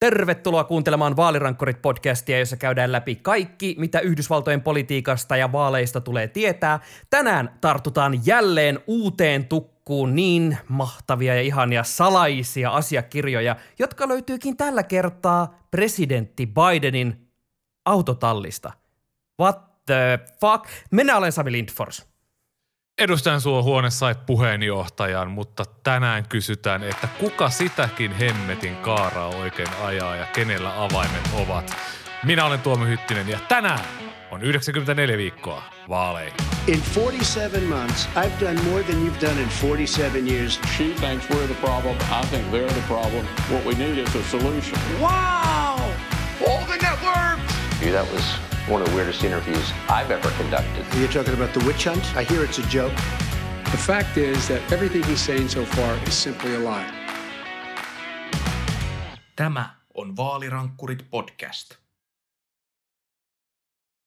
Tervetuloa kuuntelemaan Vaalirankkorit-podcastia, jossa käydään läpi kaikki, mitä Yhdysvaltojen politiikasta ja vaaleista tulee tietää. Tänään tartutaan jälleen uuteen tukkuun niin mahtavia ja ihania salaisia asiakirjoja, jotka löytyykin tällä kertaa presidentti Bidenin autotallista. What the fuck? Minä olen Sami Lindfors. Edustajan suo huone sai puheenjohtajan, mutta tänään kysytään, että kuka sitäkin hemmetin kaaraa oikein ajaa ja kenellä avaimet ovat. Minä olen Tuomo Hyttinen ja tänään on 94 viikkoa vaaleihin. In 47 months, I've done more than you've done in 47 years. She thinks we're the problem. I think they're the problem. What we need is a solution. Wow! All the networks! That was one of the weirdest interviews I've ever conducted. You're talking about the witch hunt? I hear it's a joke. The fact is that everything he's saying so far is simply a lie. Tämä on Vaalirankkurit podcast.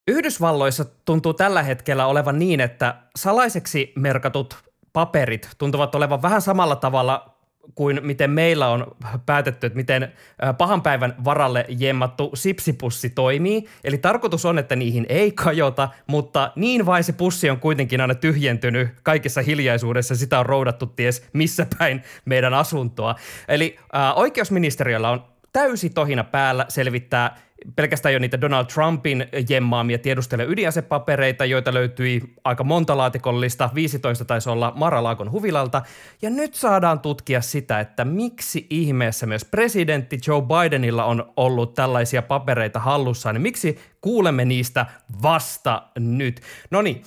Yhdysvalloissa tuntuu tällä hetkellä olevan niin, että salaiseksi merkatut paperit tuntuvat olevan vähän samalla tavalla kuin miten meillä on päätetty, että miten pahan päivän varalle jemmattu sipsipussi toimii. Eli tarkoitus on, että niihin ei kajota, mutta niin vai se pussi on kuitenkin aina tyhjentynyt kaikessa hiljaisuudessa. Sitä on roudattu ties missä päin meidän asuntoa. Eli oikeusministeriöllä on täysi tohina päällä selvittää pelkästään jo niitä Donald Trumpin jemmaamia tiedustele ydinasepapereita, joita löytyi aika monta laatikollista, 15 taisi olla Maralaakon huvilalta, ja nyt saadaan tutkia sitä, että miksi ihmeessä myös presidentti Joe Bidenilla on ollut tällaisia papereita hallussaan, niin miksi kuulemme niistä vasta nyt. No niin,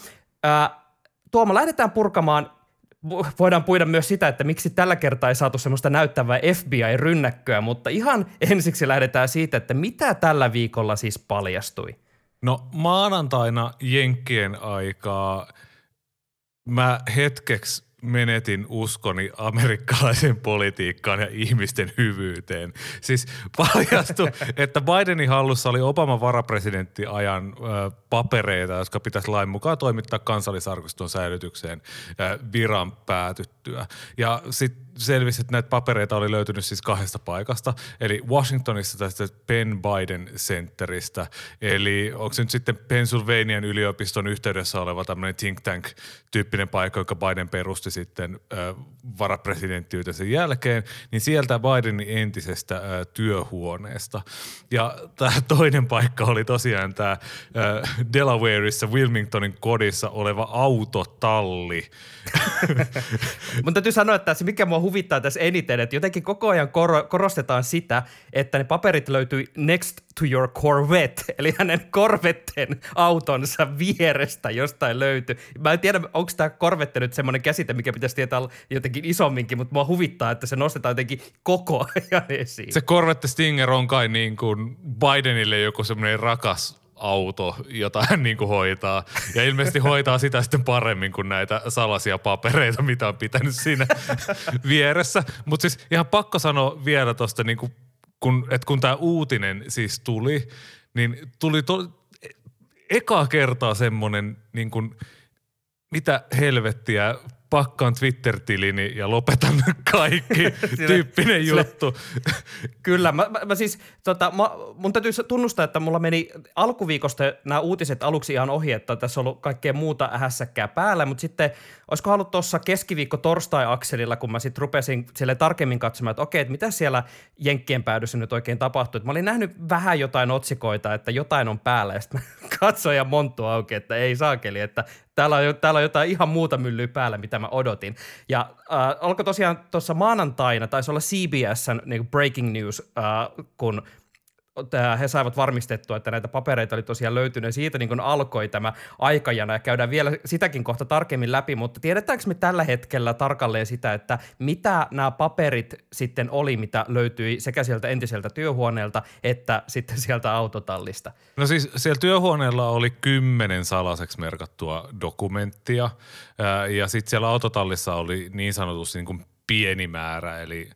Tuomo, lähdetään purkamaan voidaan puida myös sitä, että miksi tällä kertaa ei saatu semmoista näyttävää FBI-rynnäkköä, mutta ihan ensiksi lähdetään siitä, että mitä tällä viikolla siis paljastui. No maanantaina Jenkkien aikaa mä hetkeksi menetin uskoni amerikkalaisen politiikkaan ja ihmisten hyvyyteen. Siis paljastui, että Bidenin hallussa oli Obaman varapresidenttiajan ö, papereita, jotka pitäisi lain mukaan toimittaa kansallisarkiston säilytykseen viran päätyttyä. Ja sitten selvisi, että näitä papereita oli löytynyt siis kahdesta paikasta, eli Washingtonissa tästä Penn Biden Centeristä, eli onko se nyt sitten Pennsylvanian yliopiston yhteydessä oleva tämmöinen think tank-tyyppinen paikka, joka Biden perusti sitten äh, jälkeen, niin sieltä Bidenin entisestä äh, työhuoneesta. Ja tämä toinen paikka oli tosiaan tämä äh, Delawareissa Wilmingtonin kodissa oleva autotalli. Mun täytyy sanoa, että se mikä mua huvittaa tässä eniten, että jotenkin koko ajan kor- korostetaan sitä, että ne paperit löytyi next to your Corvette, eli hänen Corvetten autonsa vierestä jostain löytyi. Mä en tiedä, onko tämä Corvette nyt semmoinen käsite, mikä pitäisi tietää jotenkin isomminkin, mutta mua huvittaa, että se nostetaan jotenkin koko ajan esiin. Se Corvette Stinger on kai niin kuin Bidenille joku semmoinen rakas auto, jota hän niin kuin hoitaa. Ja ilmeisesti hoitaa sitä sitten paremmin kuin näitä salaisia papereita, mitä on pitänyt siinä vieressä. Mutta siis ihan pakko sanoa vielä tuosta, niin kun, että kun tämä uutinen siis tuli, niin tuli to, ekaa kertaa semmoinen niin kuin, mitä helvettiä pakkaan Twitter-tilini ja lopetan kaikki tyyppinen juttu. Kyllä, mä, mä, mä siis, tota, mä, mun täytyy tunnustaa, että mulla meni alkuviikosta nämä uutiset aluksi ihan ohi, että tässä on ollut kaikkea muuta hässäkkää päällä, mutta sitten olisiko ollut tuossa keskiviikko torstai-akselilla, kun mä sitten rupesin sille tarkemmin katsomaan, että okei, että mitä siellä Jenkkien päädyssä nyt oikein tapahtui. Mä olin nähnyt vähän jotain otsikoita, että jotain on päällä, ja sitten katsoin ja monttu auki, että ei saakeli, että täällä on, täällä on jotain ihan muuta myllyä päällä, mitä mä odotin. Ja äh, alkoi tosiaan tuossa maanantaina, taisi olla CBSn niin breaking news, äh, kun he saivat varmistettua, että näitä papereita oli tosiaan löytynyt. Ja siitä niin alkoi tämä aikajana. Ja käydään vielä sitäkin kohta tarkemmin läpi, mutta tiedetäänkö me tällä hetkellä tarkalleen sitä, että mitä nämä paperit sitten oli, mitä löytyi sekä sieltä entiseltä työhuoneelta että sitten sieltä autotallista? No siis siellä työhuoneella oli kymmenen salaiseksi merkattua dokumenttia. Ja sitten siellä autotallissa oli niin sanotusti niin kuin pieni määrä, eli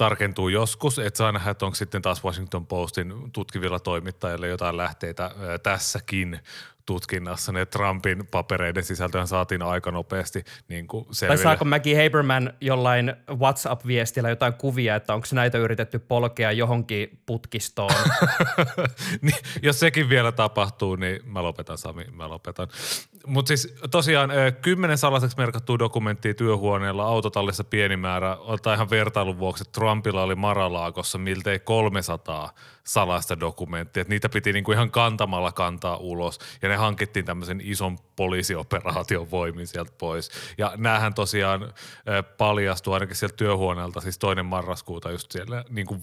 tarkentuu joskus, että saa nähdä, että onko sitten taas Washington Postin tutkivilla toimittajilla jotain lähteitä tässäkin tutkinnassa ne Trumpin papereiden sisältöön saatiin aika nopeasti niin kuin Tai saako Maggie Haberman jollain WhatsApp-viestillä jotain kuvia, että onko näitä yritetty polkea johonkin putkistoon? niin, jos sekin vielä tapahtuu, niin mä lopetan Sami, mä lopetan. Mutta siis tosiaan kymmenen salaiseksi merkattua dokumenttia työhuoneella autotallissa pieni määrä. Ottaa ihan vertailun vuoksi, että Trumpilla oli Maralaakossa miltei 300 salaista dokumenttia. Et niitä piti niinku ihan kantamalla kantaa ulos ja ne hankittiin tämmöisen ison poliisioperaation voimin sieltä pois. Ja näähän tosiaan paljastui ainakin sieltä työhuoneelta siis toinen marraskuuta just siellä niinku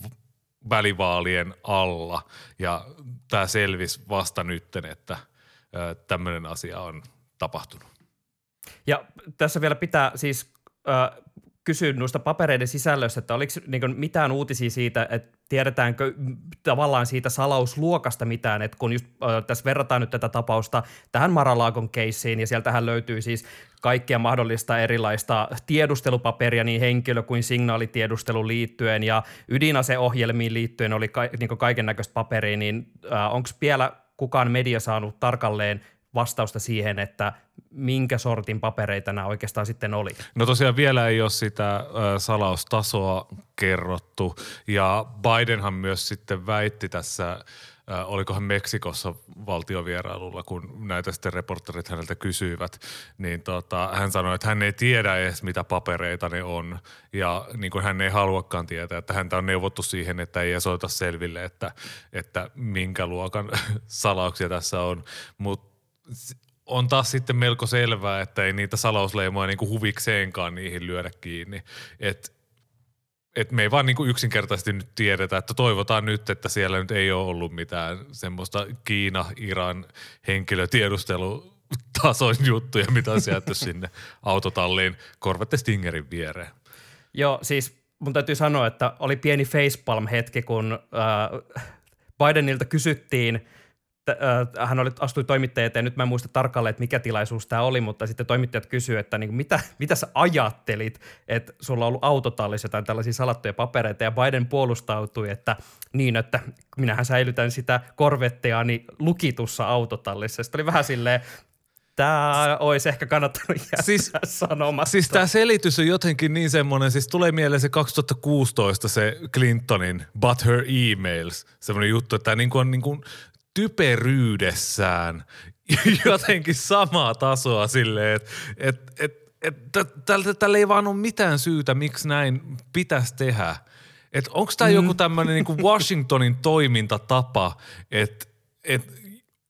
välivaalien alla ja tämä selvisi vasta nytten, että tämmöinen asia on tapahtunut. Ja tässä vielä pitää siis äh, kysyä noista papereiden sisällöstä, että oliko niin mitään uutisia siitä, että tiedetäänkö tavallaan siitä salausluokasta mitään, että kun just äh, tässä verrataan nyt tätä tapausta tähän Maralaakon keissiin, ja sieltähän löytyy siis kaikkia mahdollista erilaista tiedustelupaperia niin henkilö- kuin signaalitiedusteluun liittyen ja ydinaseohjelmiin liittyen oli ka- niin kaiken näköistä paperia, niin äh, onko vielä kukaan media saanut tarkalleen vastausta siihen, että minkä sortin papereita nämä oikeastaan sitten oli? No tosiaan vielä ei ole sitä salaustasoa kerrottu ja Bidenhan myös sitten väitti tässä ö, olikohan Meksikossa valtiovierailulla, kun näitä sitten reporterit häneltä kysyivät, niin tota, hän sanoi, että hän ei tiedä edes mitä papereita ne on ja niin kuin hän ei haluakaan tietää, että häntä on neuvottu siihen, että ei ota selville, että, että minkä luokan salauksia tässä on, mutta on taas sitten melko selvää, että ei niitä salausleimoja niin kuin huvikseenkaan niihin lyödä kiinni. Et, et me ei vaan niin kuin yksinkertaisesti nyt tiedetä, että toivotaan nyt, että siellä nyt ei ole ollut mitään semmoista Kiina-Iran henkilötiedustelutason juttuja, mitä on sieltä sinne autotalliin Corvette Stingerin viereen. Joo, siis mun täytyy sanoa, että oli pieni facepalm-hetki, kun äh, Bidenilta kysyttiin – hän oli, astui toimittajien eteen, nyt mä en muista tarkalleen, että mikä tilaisuus tämä oli, mutta sitten toimittajat kysyivät, että niin mitä, mitä sä ajattelit, että sulla on ollut autotallissa jotain tällaisia salattuja papereita, ja Biden puolustautui, että niin, että minähän säilytän sitä korvetteani lukitussa autotallissa. Sitten oli vähän silleen, Tämä olisi ehkä kannattanut jättää siis, sanomatta. Siis tämä selitys on jotenkin niin semmoinen, siis tulee mieleen se 2016 se Clintonin But Her Emails, semmoinen juttu, että tämä niin on niin kuin typeryydessään jotenkin samaa tasoa silleen, että et, et, et, tällä, ei vaan ole mitään syytä, miksi näin pitäisi tehdä. Että onko tämä mm. joku tämmöinen niinku Washingtonin toimintatapa, että et,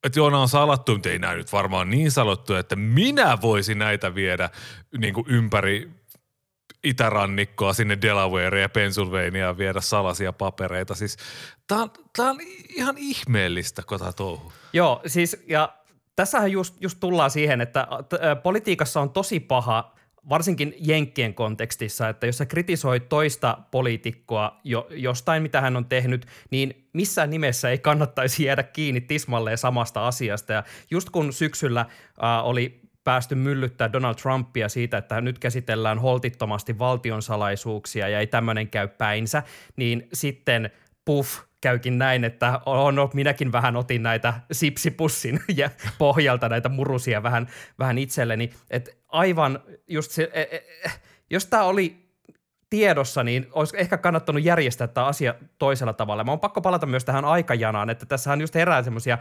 et joo, on salattu, mutta ei nämä nyt varmaan niin salattu, että minä voisin näitä viedä niin kuin ympäri itärannikkoa sinne Delaware ja Pennsylvania viedä salaisia papereita. Siis tää on, tää on ihan ihmeellistä, tämä touhu. Joo, siis ja tässähän just, just tullaan siihen, että t- politiikassa on tosi paha varsinkin Jenkkien kontekstissa, että jos sä kritisoit toista poliitikkoa jo, jostain, mitä hän on tehnyt, niin missään nimessä ei kannattaisi jäädä kiinni tismalleen samasta asiasta. Ja just kun syksyllä äh, oli päästy myllyttää Donald Trumpia siitä, että nyt käsitellään holtittomasti valtionsalaisuuksia ja ei tämmöinen käy päinsä, niin sitten puff, käykin näin, että on, no, minäkin vähän otin näitä sipsipussin ja pohjalta näitä murusia vähän, vähän itselleni. että aivan just se, e, e, e, jos tämä oli tiedossa, niin olisi ehkä kannattanut järjestää tämä asia toisella tavalla. Mä on pakko palata myös tähän aikajanaan, että tässähän just herää semmoisia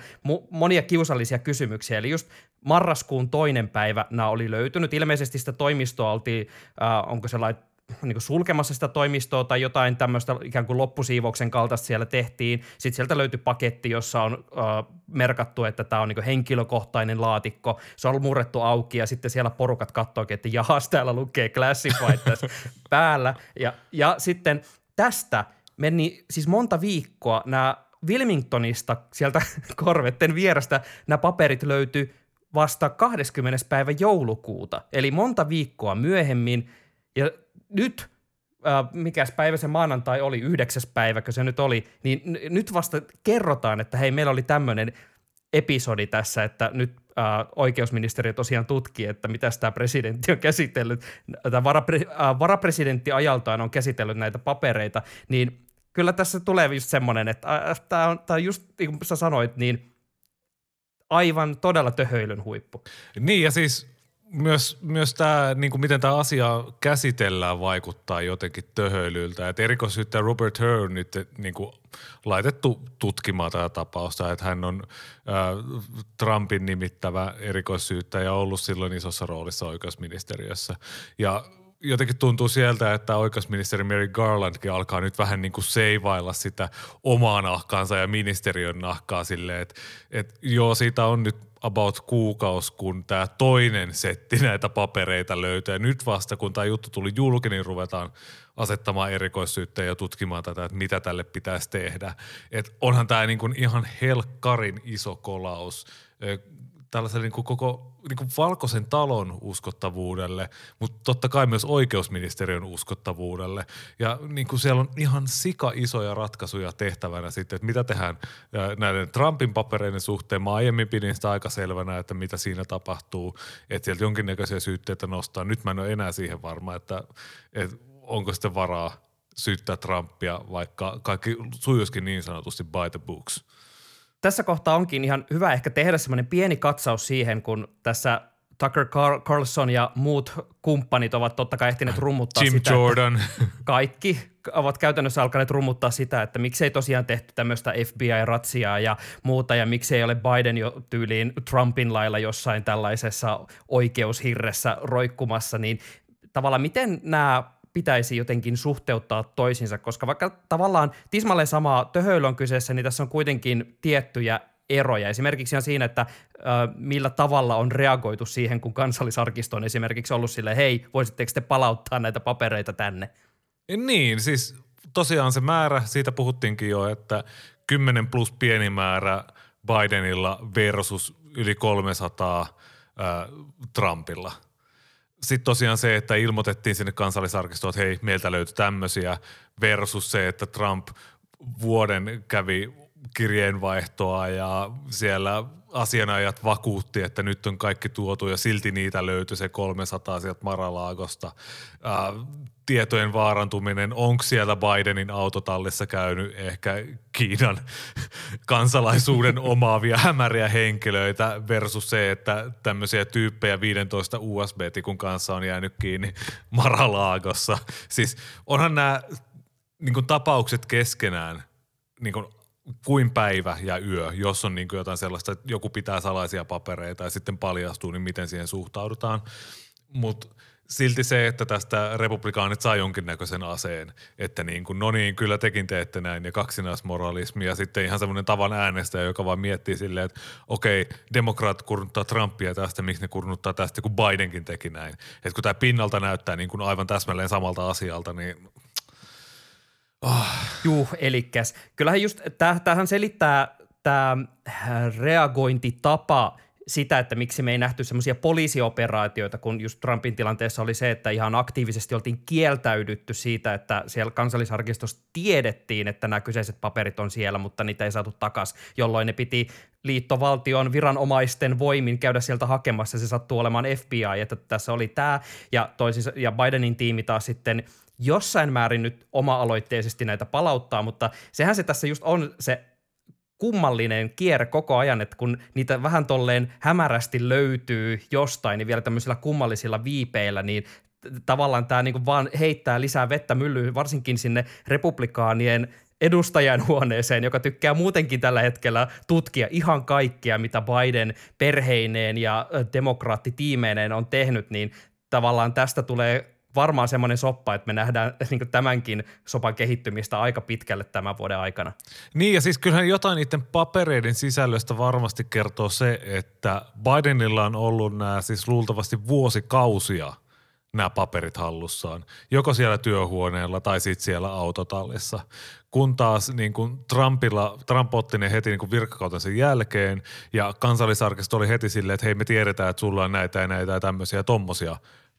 monia kiusallisia kysymyksiä. Eli just marraskuun toinen päivä nämä oli löytynyt. Ilmeisesti sitä toimistoa oltiin, äh, onko sellainen niin sulkemassa sitä toimistoa tai jotain tämmöistä ikään kuin loppusiivouksen kaltaista siellä tehtiin. Sitten sieltä löytyi paketti, jossa on äh, merkattu, että tämä on niin henkilökohtainen laatikko. Se on murrettu auki ja sitten siellä porukat katsoikin, että jahas, täällä lukee classified tässä päällä. Ja, ja sitten tästä meni siis monta viikkoa nämä Wilmingtonista sieltä korvetten vierestä nämä paperit löytyi vasta 20. päivä joulukuuta, eli monta viikkoa myöhemmin. Ja nyt, äh, mikäs päivä se maanantai oli, yhdeksäs päiväkö se nyt oli, niin n- nyt vasta kerrotaan, että hei, meillä oli tämmöinen episodi tässä, että nyt äh, oikeusministeriö tosiaan tutkii, että mitä tämä presidentti on käsitellyt, tämä varapre, äh, varapresidentti ajaltaan on käsitellyt näitä papereita, niin kyllä tässä tulee just semmoinen, että äh, tämä on, tää on just niin kuin sä sanoit, niin aivan todella töhöilyn huippu. Niin ja siis myös, myös tämä, niin kuin miten tämä asia käsitellään, vaikuttaa jotenkin töhöilyltä. Et erikoissyyttäjä Robert Hur on nyt niin kuin laitettu tutkimaan tätä tapausta, että hän on äh, Trumpin nimittävä erikoissyyttäjä ollut silloin isossa roolissa oikeusministeriössä. Ja jotenkin tuntuu sieltä, että oikeusministeri Mary Garlandkin alkaa nyt vähän niin kuin seivailla sitä omaa nahkaansa ja ministeriön nahkaa silleen, että, että joo, siitä on nyt about kuukausi, kun tämä toinen setti näitä papereita löytyy. Ja nyt vasta, kun tämä juttu tuli julki, niin ruvetaan asettamaan erikoissyytteen ja tutkimaan tätä, että mitä tälle pitäisi tehdä. Et onhan tämä niin ihan helkkarin iso kolaus tällaiselle niin kuin koko niin kuin valkoisen talon uskottavuudelle, mutta totta kai myös oikeusministeriön uskottavuudelle. Ja niin kuin siellä on ihan sika isoja ratkaisuja tehtävänä sitten, että mitä tehdään näiden Trumpin papereiden suhteen. Mä aiemmin pidin sitä aika selvänä, että mitä siinä tapahtuu, että sieltä jonkinnäköisiä syytteitä nostaa. Nyt mä en ole enää siihen varma, että, että onko sitten varaa syyttää Trumpia, vaikka kaikki sujuisikin niin sanotusti by the books – tässä kohtaa onkin ihan hyvä ehkä tehdä semmoinen pieni katsaus siihen, kun tässä Tucker Car- Carlson ja muut kumppanit ovat totta kai ehtineet rummuttaa Jim sitä. Jordan. Kaikki ovat käytännössä alkaneet rummuttaa sitä, että miksei tosiaan tehty tämmöistä FBI-ratsiaa ja muuta, ja miksei ole Biden jo tyyliin Trumpin lailla jossain tällaisessa oikeushirressä roikkumassa, niin tavallaan miten nämä pitäisi jotenkin suhteuttaa toisinsa, koska vaikka tavallaan tismalleen sama töhöily on kyseessä, niin tässä on kuitenkin tiettyjä eroja. Esimerkiksi on siinä, että ö, millä tavalla on reagoitu siihen, kun kansallisarkisto on esimerkiksi ollut sille, hei, voisitteko te palauttaa näitä papereita tänne? Niin, siis tosiaan se määrä, siitä puhuttiinkin jo, että 10 plus pieni määrä Bidenilla versus yli 300 äh, Trumpilla – sitten tosiaan se, että ilmoitettiin sinne kansallisarkistoon, että hei, meiltä löytyi tämmöisiä versus se, että Trump vuoden kävi kirjeenvaihtoa ja siellä asianajat vakuutti, että nyt on kaikki tuotu ja silti niitä löytyi se 300 sieltä Maralaagosta. Äh, tietojen vaarantuminen, onko siellä Bidenin autotallissa käynyt ehkä Kiinan kansalaisuuden omaavia hämäriä henkilöitä versus se, että tämmöisiä tyyppejä 15 USB-tikun kanssa on jäänyt kiinni Maralaagossa. Siis onhan nämä niin tapaukset keskenään niin kuin päivä ja yö, jos on niin kuin jotain sellaista, että joku pitää salaisia papereita ja sitten paljastuu, niin miten siihen suhtaudutaan. Mutta silti se, että tästä republikaanit saa jonkinnäköisen aseen, että niin kuin, no niin, kyllä tekin teette näin ja kaksinaismoralismi ja sitten ihan semmoinen tavan äänestäjä, joka vaan miettii silleen, että okei, demokraat kurnuttaa Trumpia tästä, miksi ne kurnuttaa tästä, kun Bidenkin teki näin. Että kun tämä pinnalta näyttää niin kuin aivan täsmälleen samalta asialta, niin Oh. Juu, elikäs. Kyllähän just, tämähän selittää tämä reagointitapa sitä, että miksi me ei nähty semmoisia poliisioperaatioita, kun just Trumpin tilanteessa oli se, että ihan aktiivisesti oltiin kieltäydytty siitä, että siellä kansallisarkistossa tiedettiin, että nämä kyseiset paperit on siellä, mutta niitä ei saatu takaisin, jolloin ne piti liittovaltion viranomaisten voimin käydä sieltä hakemassa. Se sattuu olemaan FBI, että tässä oli tämä ja, toisissa, ja Bidenin tiimi taas sitten jossain määrin nyt oma-aloitteisesti näitä palauttaa, mutta sehän se tässä just on se kummallinen kierre koko ajan, että kun niitä vähän tolleen hämärästi löytyy jostain, niin vielä tämmöisillä kummallisilla viipeillä, niin tavallaan tämä niinku vaan heittää lisää vettä myllyyn, varsinkin sinne republikaanien edustajan huoneeseen, joka tykkää muutenkin tällä hetkellä tutkia ihan kaikkea, mitä Biden perheineen ja demokraattitiimeineen on tehnyt, niin tavallaan tästä tulee varmaan semmoinen soppa, että me nähdään niin tämänkin sopan kehittymistä aika pitkälle tämän vuoden aikana. Niin ja siis kyllähän jotain niiden papereiden sisällöstä varmasti kertoo se, että Bidenilla on ollut nämä siis luultavasti vuosikausia nämä paperit hallussaan, joko siellä työhuoneella tai sitten siellä autotallissa. Kun taas niin kuin Trumpilla, Trump otti ne heti niin kuin virkakautensa jälkeen ja kansallisarkisto oli heti silleen, että hei me tiedetään, että sulla on näitä ja näitä ja tämmöisiä ja tommosia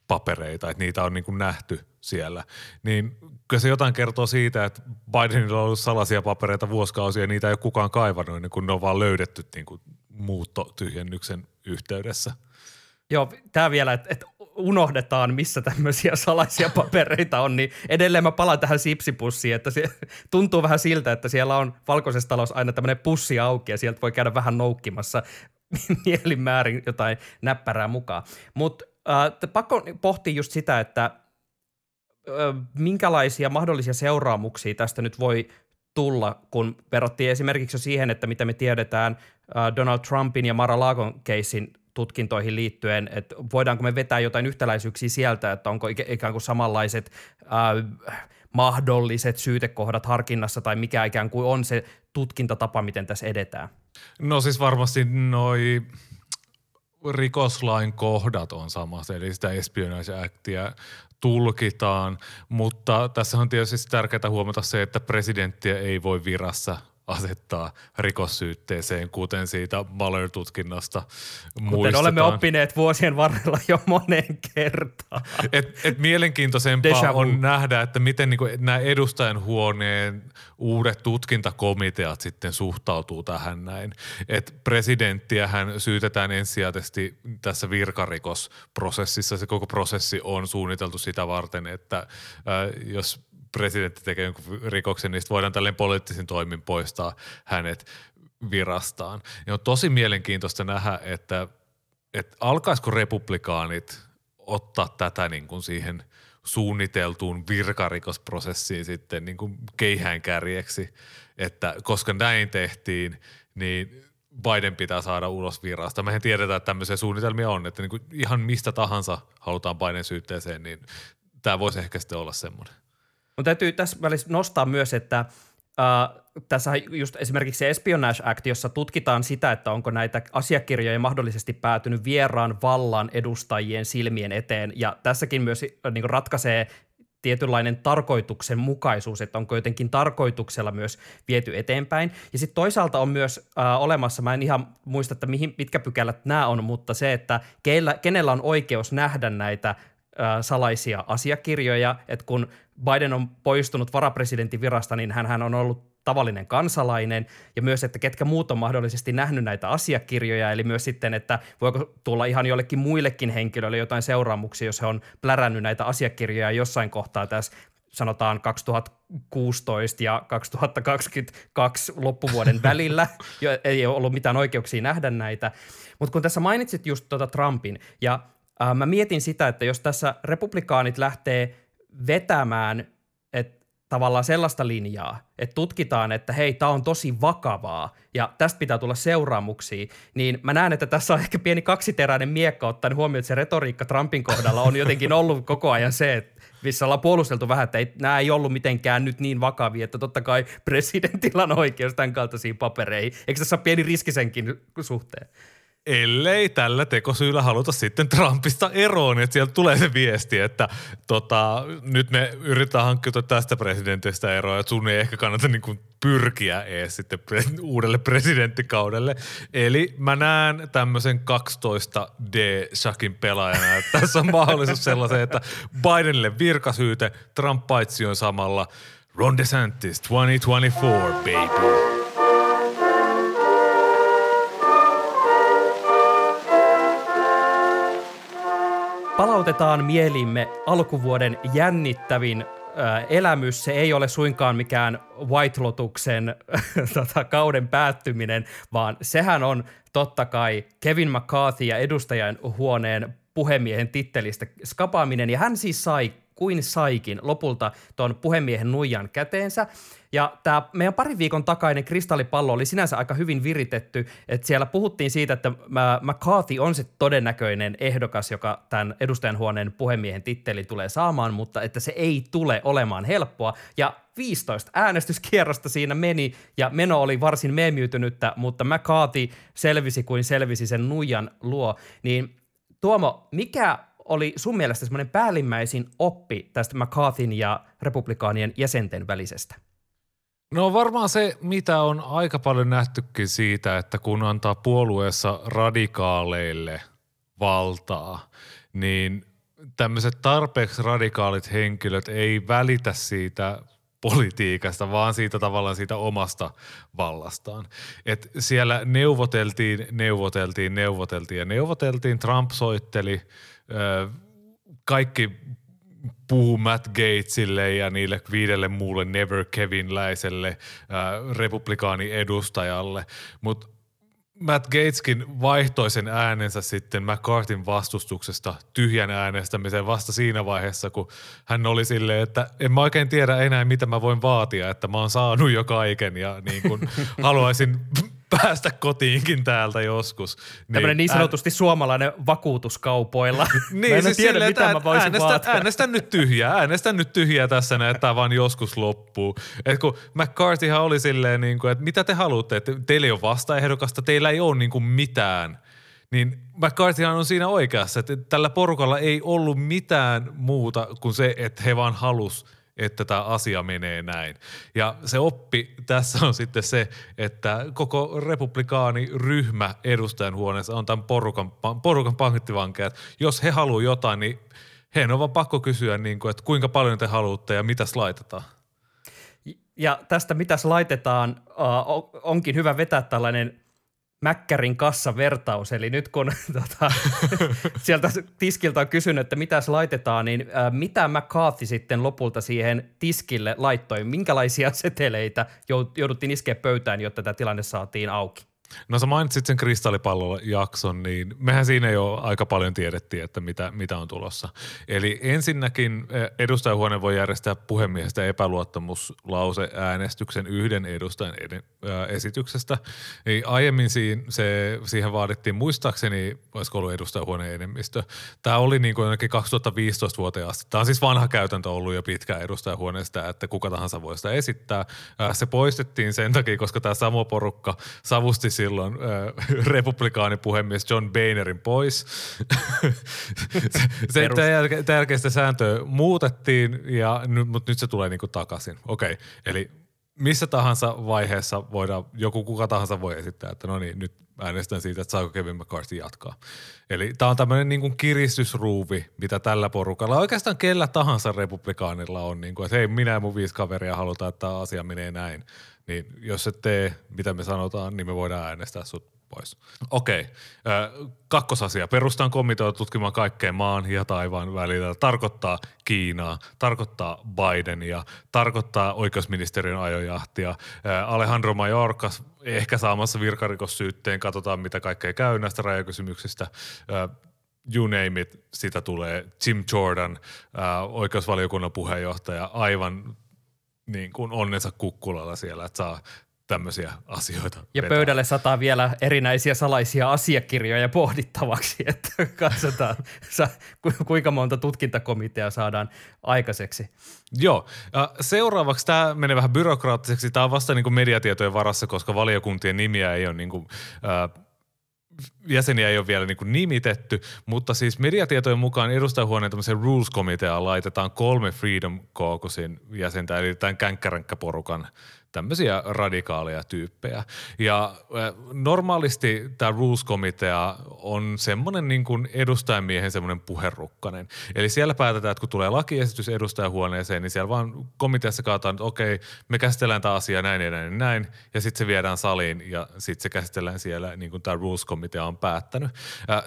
papereita, että niitä on niin kuin nähty siellä. Niin kyllä se jotain kertoo siitä, että Bidenilla on ollut salaisia papereita vuosikausia ja niitä ei ole kukaan kaivannut, niin kun ne on vaan löydetty niin kuin muuttotyhjennyksen yhteydessä. Joo, tämä vielä, että, että unohdetaan, missä tämmöisiä salaisia papereita on, niin edelleen mä palaan tähän sipsipussiin, että se tuntuu vähän siltä, että siellä on valkoisessa talossa aina tämmöinen pussi auki ja sieltä voi käydä vähän noukkimassa mielimäärin jotain näppärää mukaan. Mutta äh, pakko pohtia just sitä, että äh, minkälaisia mahdollisia seuraamuksia tästä nyt voi tulla, kun verrattiin esimerkiksi jo siihen, että mitä me tiedetään äh, Donald Trumpin ja Mara Lagon keissin tutkintoihin liittyen, että voidaanko me vetää jotain yhtäläisyyksiä sieltä, että onko ikään kuin samanlaiset äh, mahdolliset syytekohdat harkinnassa tai mikä ikään kuin on se tutkintatapa, miten tässä edetään? No siis varmasti noi rikoslain kohdat on sama, eli sitä espionage tulkitaan, mutta tässä on tietysti tärkeää huomata se, että presidenttiä ei voi virassa asettaa rikossyytteeseen, kuten siitä Mueller-tutkinnasta Kuten muistetaan. olemme oppineet vuosien varrella jo moneen kertaan. Et, et mielenkiintoisempaa on nähdä, että miten niinku nämä edustajan huoneen uudet tutkintakomiteat sitten suhtautuu tähän näin. Et presidenttiähän syytetään ensisijaisesti tässä virkarikosprosessissa. Se koko prosessi on suunniteltu sitä varten, että äh, jos presidentti tekee jonkun rikoksen, niin voidaan tälleen poliittisin toimin poistaa hänet virastaan. Ja on tosi mielenkiintoista nähdä, että, että alkaisiko republikaanit ottaa tätä niin kuin siihen suunniteltuun virkarikosprosessiin sitten niin kuin keihäänkärjeksi, että koska näin tehtiin, niin Biden pitää saada ulos virasta. Mehän tiedetään, että tämmöisiä suunnitelmia on, että niin kuin ihan mistä tahansa halutaan Biden syytteeseen, niin tämä voisi ehkä sitten olla semmoinen. Mutta täytyy tässä välissä nostaa myös, että Uh, tässä just esimerkiksi se Espionage Act, jossa tutkitaan sitä, että onko näitä asiakirjoja mahdollisesti päätynyt vieraan vallan edustajien silmien eteen. Ja tässäkin myös niin ratkaisee tietynlainen tarkoituksenmukaisuus, että onko jotenkin tarkoituksella myös viety eteenpäin. Ja sitten toisaalta on myös äh, olemassa, mä en ihan muista, että mihin, mitkä pykälät nämä on, mutta se, että keillä, kenellä on oikeus nähdä näitä salaisia asiakirjoja, että kun Biden on poistunut varapresidentin virasta, niin hän on ollut tavallinen kansalainen. Ja myös, että ketkä muut on mahdollisesti nähnyt näitä asiakirjoja, eli myös sitten, että voiko tulla ihan jollekin muillekin henkilöille jotain seuraamuksia, jos he on plärännyt näitä asiakirjoja jossain kohtaa tässä sanotaan 2016 ja 2022 loppuvuoden välillä, ei ole ollut mitään oikeuksia nähdä näitä. Mutta kun tässä mainitsit just tuota Trumpin, ja äh, mä mietin sitä, että jos tässä republikaanit lähtee vetämään että tavallaan sellaista linjaa, että tutkitaan, että hei, tämä on tosi vakavaa ja tästä pitää tulla seuraamuksia, niin mä näen, että tässä on ehkä pieni kaksiteräinen miekka ottaen huomioon, että se retoriikka Trumpin kohdalla on jotenkin ollut koko ajan se, että missä ollaan puolusteltu vähän, että ei, nämä ei ollut mitenkään nyt niin vakavia, että totta kai presidentillä on oikeus tämän kaltaisiin papereihin. Eikö tässä ole pieni riski senkin suhteen? Ellei tällä tekosyyllä haluta sitten Trumpista eroon, että sieltä tulee se viesti, että tota, nyt me yritetään hankkiutua tästä presidentistä eroa, että sun ei ehkä kannata niin kuin pyrkiä ees sitten pre- uudelle presidenttikaudelle. Eli mä näen tämmöisen 12D-shakin pelaajana, että tässä on mahdollisuus sellaiseen, että Bidenille virkasyyte, Trump paitsi on samalla Ron DeSantis 2024, baby. Palautetaan mielimme alkuvuoden jännittävin elämys, se ei ole suinkaan mikään White Lotuksen tota, kauden päättyminen, vaan sehän on totta kai Kevin McCarthy ja edustajan huoneen puhemiehen tittelistä skapaaminen, ja hän siis sai kuin saikin lopulta tuon puhemiehen nuijan käteensä. Ja tämä meidän pari viikon takainen kristallipallo oli sinänsä aika hyvin viritetty, että siellä puhuttiin siitä, että McCarthy on se todennäköinen ehdokas, joka tämän edustajanhuoneen puhemiehen titteli tulee saamaan, mutta että se ei tule olemaan helppoa. Ja 15 äänestyskierrosta siinä meni ja meno oli varsin meemiytynyttä, mutta McCarthy selvisi kuin selvisi sen nuijan luo. Niin Tuomo, mikä oli sun mielestä semmoinen päällimmäisin oppi tästä McCarthyn ja republikaanien jäsenten välisestä? No varmaan se, mitä on aika paljon nähtykin siitä, että kun antaa puolueessa radikaaleille valtaa, niin tämmöiset tarpeeksi radikaalit henkilöt ei välitä siitä politiikasta, vaan siitä tavallaan siitä omasta vallastaan. Et siellä neuvoteltiin, neuvoteltiin, neuvoteltiin ja neuvoteltiin. Trump soitteli, kaikki puhu Matt Gatesille ja niille viidelle muulle Never Kevinläiselle republikaani edustajalle, mutta Matt Gateskin vaihtoi sen äänensä sitten McCartin vastustuksesta tyhjän äänestämiseen vasta siinä vaiheessa, kun hän oli silleen, että en mä oikein tiedä enää, mitä mä voin vaatia, että mä oon saanut jo kaiken ja niin kuin haluaisin päästä kotiinkin täältä joskus. Tämmöinen niin sanotusti ään... suomalainen vakuutuskaupoilla. niin, mä en siis tiedä, silleen, mitä mä voisin äänestä, vaatia. äänestän nyt tyhjää, äänestän nyt tyhjää tässä näin, että tämä vaan joskus loppuu. Et kun McCarthyhan oli silleen, niin kuin, että mitä te haluatte, että teillä ei ole vastaehdokasta, teillä ei ole niin kuin mitään. Niin McCarthyhan on siinä oikeassa, että tällä porukalla ei ollut mitään muuta kuin se, että he vaan halus että tämä asia menee näin. Ja se oppi tässä on sitten se, että koko republikaaniryhmä edustajan huoneessa on tämän porukan, porukan pankittivankeja. Jos he haluaa jotain, niin heidän on vaan pakko kysyä, niin kuin, että kuinka paljon te haluatte ja mitäs laitetaan. Ja tästä mitäs laitetaan, onkin hyvä vetää tällainen Mäkkärin kassavertaus, eli nyt kun tota, sieltä tiskiltä on kysynyt, että mitäs laitetaan, niin ä, mitä McCarthy sitten lopulta siihen tiskille laittoi? Minkälaisia seteleitä jouduttiin iskeä pöytään, jotta tämä tilanne saatiin auki? No sä mainitsit sen kristallipallojakson, niin mehän siinä jo aika paljon tiedettiin, että mitä, mitä on tulossa. Eli ensinnäkin eh, edustajahuone voi järjestää puhemiehestä epäluottamuslause äänestyksen yhden edustajan ed- esityksestä. Eli aiemmin siihen, se, siihen vaadittiin muistaakseni, olisiko ollut edustajahuoneen enemmistö. Tämä oli niin kuin 2015 vuoteen asti. Tämä on siis vanha käytäntö ollut jo pitkään edustajahuoneesta, että kuka tahansa voi sitä esittää. Se poistettiin sen takia, koska tämä sama porukka savusti silloin äh, republikaanipuhemies John Boehnerin pois. se, tämän, jälkeen, tämän jälkeen sitä sääntöä muutettiin, ja, mutta nyt se tulee niinku takaisin. Okei, okay. eli missä tahansa vaiheessa voidaan, joku kuka tahansa voi esittää, että no niin, nyt äänestän siitä, että saako Kevin McCarthy jatkaa. Eli tämä on tämmöinen niin kiristysruuvi, mitä tällä porukalla, oikeastaan kellä tahansa republikaanilla on, niin kuin, että hei, minä ja mun viisi kaveria halutaan, että tämä asia menee näin. Niin jos et tee, mitä me sanotaan, niin me voidaan äänestää sut pois. Okei, okay. kakkosasia. Perustan komitea tutkimaan kaikkea maan ja taivaan välillä. Tarkoittaa Kiinaa, tarkoittaa Bidenia, tarkoittaa oikeusministeriön ajojahtia. Alejandro Mayorkas ehkä saamassa virkarikossyytteen. Katsotaan, mitä kaikkea käy näistä rajakysymyksistä you name it, sitä tulee Jim Jordan, oikeusvaliokunnan puheenjohtaja, aivan niin kuin onnensa kukkulalla siellä, että saa tämmöisiä asioita. Ja vetää. pöydälle sataa vielä erinäisiä salaisia asiakirjoja pohdittavaksi, että katsotaan kuinka monta tutkintakomiteaa saadaan aikaiseksi. Joo. Seuraavaksi tämä menee vähän byrokraattiseksi. Tämä on vasta niin kuin mediatietojen varassa, koska valiokuntien nimiä ei ole niin kuin, äh, jäseniä ei ole vielä niin kuin nimitetty, mutta siis mediatietojen mukaan edustajahuoneen tämmöiseen rules-komiteaan laitetaan kolme Freedom Caucusin jäsentä, eli tämän känkkäränkkäporukan tämmöisiä radikaaleja tyyppejä. Ja normaalisti tämä Rules-komitea on semmoinen niin kuin edustajamiehen semmoinen puherukkanen. Eli siellä päätetään, että kun tulee lakiesitys edustajahuoneeseen, niin siellä vaan komiteassa kaataan, että okei, me käsitellään tämä asia näin ja näin ja näin, ja sitten se viedään saliin ja sitten se käsitellään siellä niin kuin tämä Rules-komitea on päättänyt.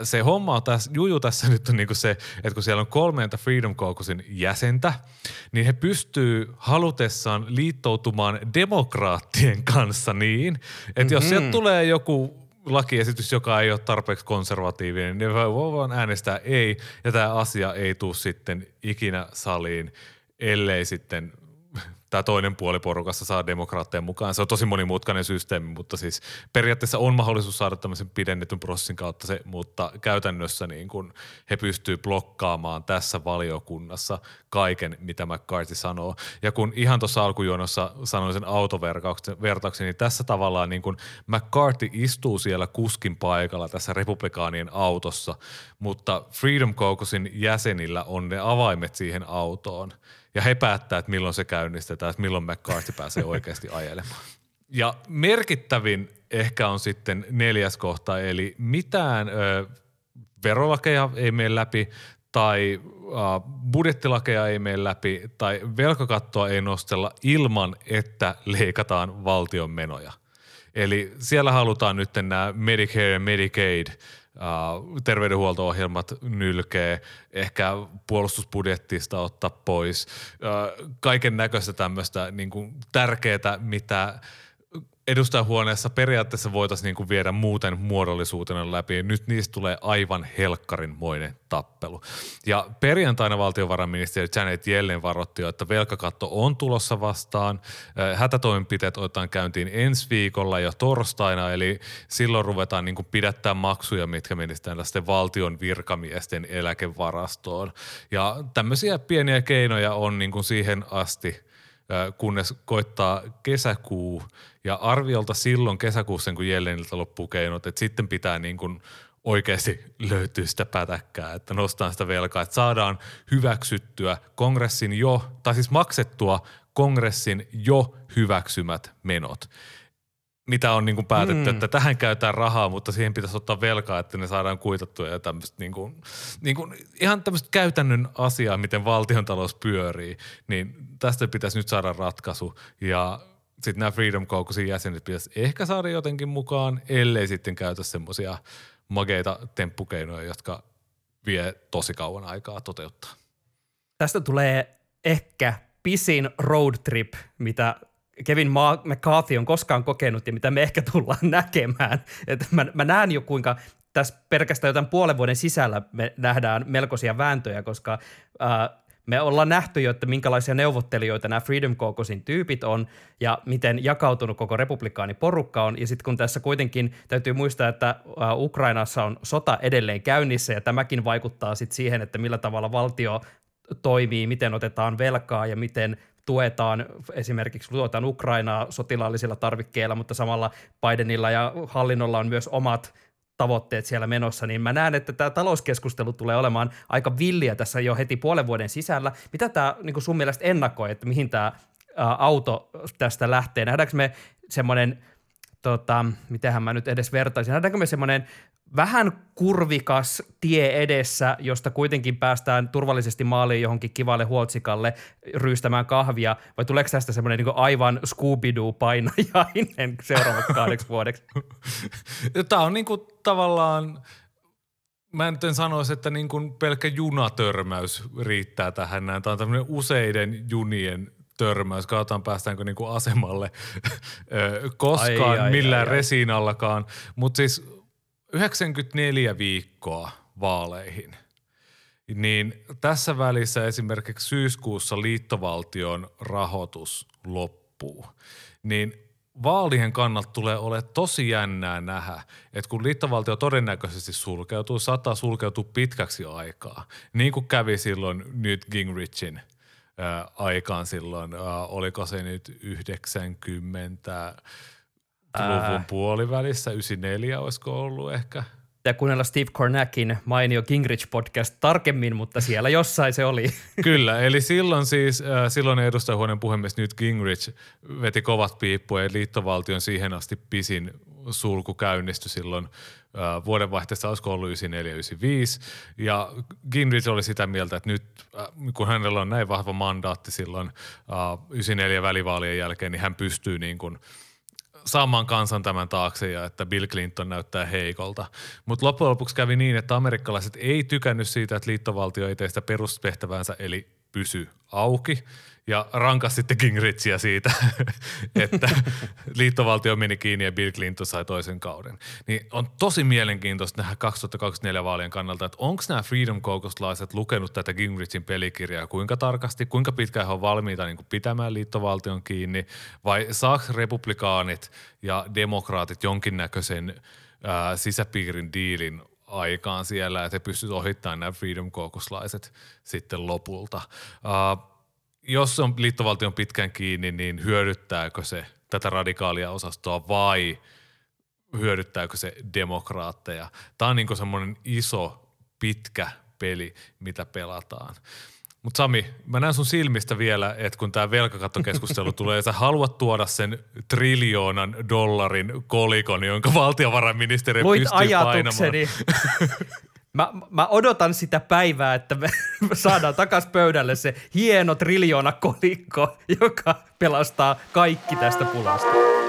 Se homma on tässä, juju tässä nyt on niin kuin se, että kun siellä on kolmeenta Freedom Caucusin jäsentä, niin he pystyy halutessaan liittoutumaan demokraattien kanssa niin, että mm-hmm. jos sieltä tulee joku lakiesitys, joka ei ole tarpeeksi konservatiivinen, niin voi vaan äänestää ei, ja tämä asia ei tule sitten ikinä saliin, ellei sitten tämä toinen puoli porukassa saa demokraatteja mukaan. Se on tosi monimutkainen systeemi, mutta siis periaatteessa on mahdollisuus saada tämmöisen pidennetyn prosessin kautta se, mutta käytännössä niin kun he pystyy blokkaamaan tässä valiokunnassa kaiken, mitä McCarthy sanoo. Ja kun ihan tuossa alkujuonossa sanoin sen autovertauksen, niin tässä tavallaan niin kun McCarthy istuu siellä kuskin paikalla tässä republikaanien autossa, mutta Freedom Caucusin jäsenillä on ne avaimet siihen autoon – ja he päättää, että milloin se käynnistetään, että milloin McCarthy pääsee oikeasti ajelemaan. Ja merkittävin ehkä on sitten neljäs kohta, eli mitään ö, verolakeja ei mene läpi tai äh, budjettilakeja ei mene läpi tai velkakattoa ei nostella ilman, että leikataan valtion menoja. Eli siellä halutaan nyt nämä Medicare ja Medicaid – terveydenhuolto-ohjelmat nylkee, ehkä puolustusbudjettista ottaa pois, uh, kaiken näköistä tämmöistä niin tärkeää, mitä edustajahuoneessa periaatteessa voitaisiin niin kuin viedä muuten muodollisuutena läpi. Nyt niistä tulee aivan helkkarinmoinen tappelu. Ja perjantaina valtiovarainministeri Janet Yellen varoitti, että velkakatto on tulossa vastaan. Hätätoimenpiteet otetaan käyntiin ensi viikolla ja torstaina, eli silloin ruvetaan niin kuin pidättää maksuja, mitkä menisivät tällaisten valtion virkamiesten eläkevarastoon. Ja tämmöisiä pieniä keinoja on niin kuin siihen asti – kunnes koittaa kesäkuu. Ja arviolta silloin kesäkuussa, kun Jelleniltä loppuu keinot, että sitten pitää niin kuin oikeasti löytyä sitä pätäkkää, että nostaa sitä velkaa, että saadaan hyväksyttyä kongressin jo, tai siis maksettua kongressin jo hyväksymät menot mitä on niin kuin päätetty, mm. että tähän käytetään rahaa, mutta siihen pitäisi ottaa velkaa, että ne saadaan kuitattua ja tämmöistä niin kuin, niin kuin, ihan tämmöistä käytännön asiaa, miten valtiontalous pyörii, niin tästä pitäisi nyt saada ratkaisu ja sitten nämä Freedom Caucusin jäsenet pitäisi ehkä saada jotenkin mukaan, ellei sitten käytä semmoisia mageita temppukeinoja, jotka vie tosi kauan aikaa toteuttaa. Tästä tulee ehkä pisin road trip, mitä Kevin McCarthy on koskaan kokenut ja mitä me ehkä tullaan näkemään. Et mä, mä näen jo kuinka tässä pelkästään jotain puolen vuoden sisällä me nähdään melkoisia vääntöjä, koska äh, me ollaan nähty jo, että minkälaisia neuvottelijoita nämä Freedom Caucusin tyypit on ja miten jakautunut koko republikaaniporukka on. Ja sitten kun tässä kuitenkin täytyy muistaa, että Ukrainassa on sota edelleen käynnissä ja tämäkin vaikuttaa sitten siihen, että millä tavalla valtio toimii, miten otetaan velkaa ja miten tuetaan esimerkiksi tuetaan Ukrainaa sotilaallisilla tarvikkeilla, mutta samalla Bidenilla ja hallinnolla on myös omat tavoitteet siellä menossa, niin mä näen, että tämä talouskeskustelu tulee olemaan aika villiä tässä jo heti puolen vuoden sisällä. Mitä tämä niin sun mielestä ennakoi, että mihin tämä auto tästä lähtee? Nähdäänkö me semmoinen, tota, mitenhän mä nyt edes vertaisin, nähdäänkö me semmoinen vähän kurvikas tie edessä, josta kuitenkin päästään turvallisesti maaliin johonkin kivalle huoltsikalle ryystämään kahvia, vai tuleeko tästä semmoinen niin aivan Scooby-Doo-painajainen seuraavat kahdeksi vuodeksi? Tämä on niin kuin tavallaan, mä nyt en sanoisi, että niin kuin pelkkä junatörmäys riittää tähän näin. Tämä on tämmöinen useiden junien törmäys. Katsotaan päästäänkö niin kuin asemalle koskaan ai, ai, millään ai, ai. resiinallakaan. Mutta siis 94 viikkoa vaaleihin, niin tässä välissä esimerkiksi syyskuussa liittovaltion rahoitus loppuu, niin vaalien kannalta tulee olemaan tosi jännää nähdä, että kun liittovaltio todennäköisesti sulkeutuu, saattaa sulkeutua pitkäksi aikaa, niin kuin kävi silloin nyt Gingrichin ää, aikaan silloin, ää, oliko se nyt 90 luvun puolivälissä, 94 olisiko ollut ehkä. Ja kuunnella Steve Kornakin mainio Gingrich-podcast tarkemmin, mutta siellä jossain se oli. Kyllä, eli silloin siis silloin edustajahuoneen puhemies nyt Gingrich veti kovat piippuja ja liittovaltion siihen asti pisin sulku käynnistyi silloin vuodenvaihteessa, olisiko ollut 94-95. Ja Gingrich oli sitä mieltä, että nyt kun hänellä on näin vahva mandaatti silloin äh, 94 välivaalien jälkeen, niin hän pystyy niin kuin – saamaan kansan tämän taakse ja että Bill Clinton näyttää heikolta. Mutta loppujen lopuksi kävi niin, että amerikkalaiset ei tykännyt siitä, että liittovaltio ei tee sitä perustehtävänsä eli pysy auki ja rankas sitten Gingrichia siitä, että liittovaltio meni kiinni ja Bill Clinton sai toisen kauden. Niin on tosi mielenkiintoista nähdä 2024 vaalien kannalta, että onko nämä Freedom Caucuslaiset lukenut tätä Gingrichin pelikirjaa kuinka tarkasti, kuinka pitkään he on valmiita niin pitämään liittovaltion kiinni vai saako republikaanit ja demokraatit jonkinnäköisen ää, sisäpiirin diilin aikaan siellä, että he pystyvät ohittamaan nämä Freedom Caucuslaiset sitten lopulta. Uh, jos on liittovaltion pitkän kiinni, niin hyödyttääkö se tätä radikaalia osastoa vai hyödyttääkö se demokraatteja? Tämä on niin semmoinen iso, pitkä peli, mitä pelataan. Mutta Sami, mä näen sun silmistä vielä, että kun tämä velkakattokeskustelu tulee, sä haluat tuoda sen triljoonan dollarin kolikon, jonka valtiovarainministeri Luit pystyy ajatukseni. painamaan. Mä, mä odotan sitä päivää, että me saadaan takas pöydälle se hieno triljoona kolikko, joka pelastaa kaikki tästä pulasta.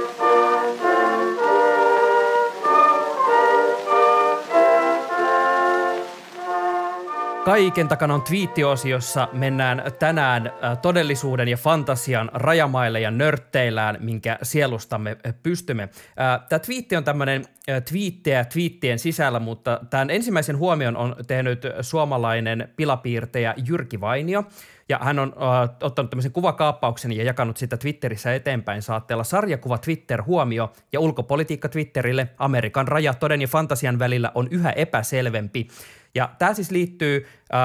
Kaiken takana on twiittiosiossa. Mennään tänään todellisuuden ja fantasian rajamaille ja nörtteillään, minkä sielustamme pystymme. Tämä twiitti on tämmöinen twiittejä twiittien sisällä, mutta tämän ensimmäisen huomion on tehnyt suomalainen pilapiirtejä Jyrki Vainio. Ja hän on äh, ottanut tämmöisen kuvakaappauksen ja jakanut sitä Twitterissä eteenpäin saatteella sarjakuva Twitter huomio ja ulkopolitiikka Twitterille Amerikan raja toden ja fantasian välillä on yhä epäselvempi. Ja tämä siis liittyy äh,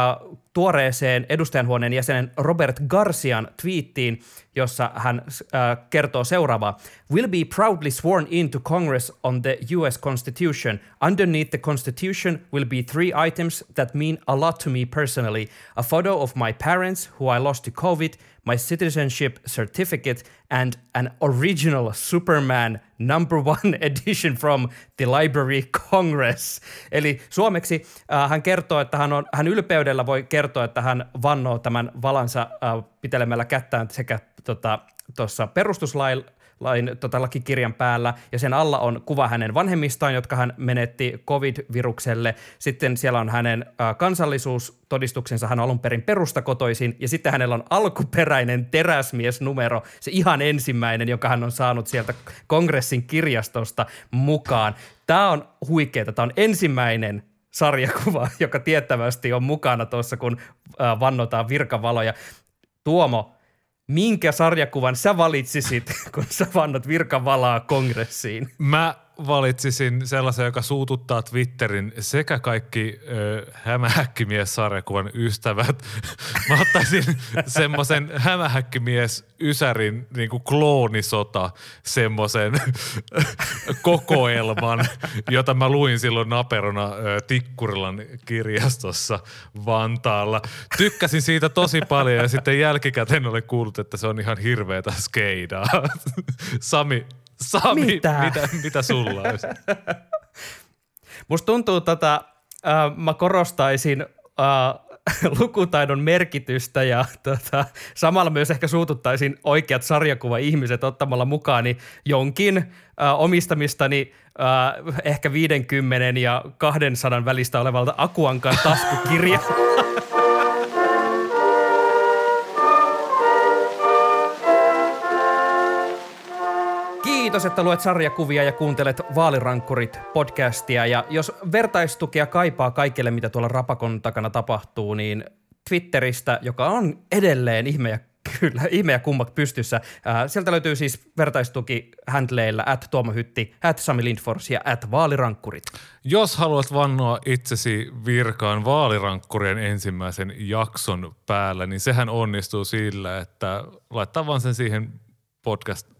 tuoreeseen edustajanhuoneen jäsenen Robert Garcian twiittiin, jossa hän äh, kertoo seuraavaa. Will be proudly sworn into Congress on the US Constitution. Underneath the Constitution will be three items that mean a lot to me personally. A photo of my parents who I lost to COVID, my citizenship certificate, and an original Superman number one edition from the Library Congress. Eli suomeksi äh, hän kertoo, että hän, on, hän ylpeydellä voi kertoa, että hän vannoo tämän valansa äh, pitelemällä kättään sekä tuossa tota, perustuslain lain tota, lakikirjan päällä, ja sen alla on kuva hänen vanhemmistaan, jotka hän menetti covid-virukselle. Sitten siellä on hänen äh, kansallisuustodistuksensa, hän on alun perin perustakotoisin, ja sitten hänellä on alkuperäinen teräsmiesnumero, se ihan ensimmäinen, joka hän on saanut sieltä kongressin kirjastosta mukaan. Tämä on huikeaa, tämä on ensimmäinen sarjakuva, joka tiettävästi on mukana tuossa, kun äh, vannotaan virkavaloja. Tuomo, minkä sarjakuvan sä valitsisit, kun sä vannot virkavalaa kongressiin? Mä valitsisin sellaisen, joka suututtaa Twitterin sekä kaikki ö, hämähäkkimies-sarjakuvan ystävät. Mä ottaisin semmoisen hämähäkkimies Ysärin niin kloonisota semmoisen kokoelman, jota mä luin silloin naperona ö, Tikkurilan kirjastossa Vantaalla. Tykkäsin siitä tosi paljon ja sitten jälkikäteen olen kuullut, että se on ihan hirveätä skeidaa. Sami, Sami, Mitä? mitä, mitä sulla olisi? Musta tuntuu, että äh, mä korostaisin äh, lukutaidon merkitystä ja tota, samalla myös ehkä suututtaisin oikeat sarjakuva-ihmiset ottamalla mukaani jonkin äh, omistamistani äh, ehkä 50 ja 200 välistä olevalta Akuankan taskukirja. Kiitos, että luet sarjakuvia ja kuuntelet Vaalirankkurit podcastia. Ja jos vertaistukea kaipaa kaikille, mitä tuolla Rapakon takana tapahtuu, niin Twitteristä, joka on edelleen ihme ja Kyllä, ihme ja kummat pystyssä. Sieltä löytyy siis vertaistuki handleilla at Tuomo Hytti, at Sami Lindfors ja at Vaalirankkurit. Jos haluat vannoa itsesi virkaan vaalirankkurien ensimmäisen jakson päällä, niin sehän onnistuu sillä, että laittaa vaan sen siihen podcast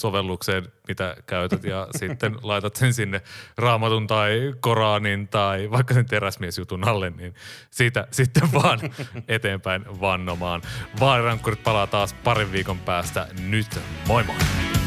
sovellukseen, mitä käytät ja sitten laitat sen sinne raamatun tai Koranin tai vaikka sen teräsmiesjutun alle, niin siitä sitten vaan eteenpäin vannomaan. Vaalirankkurit palaa taas parin viikon päästä nyt. Moi moi!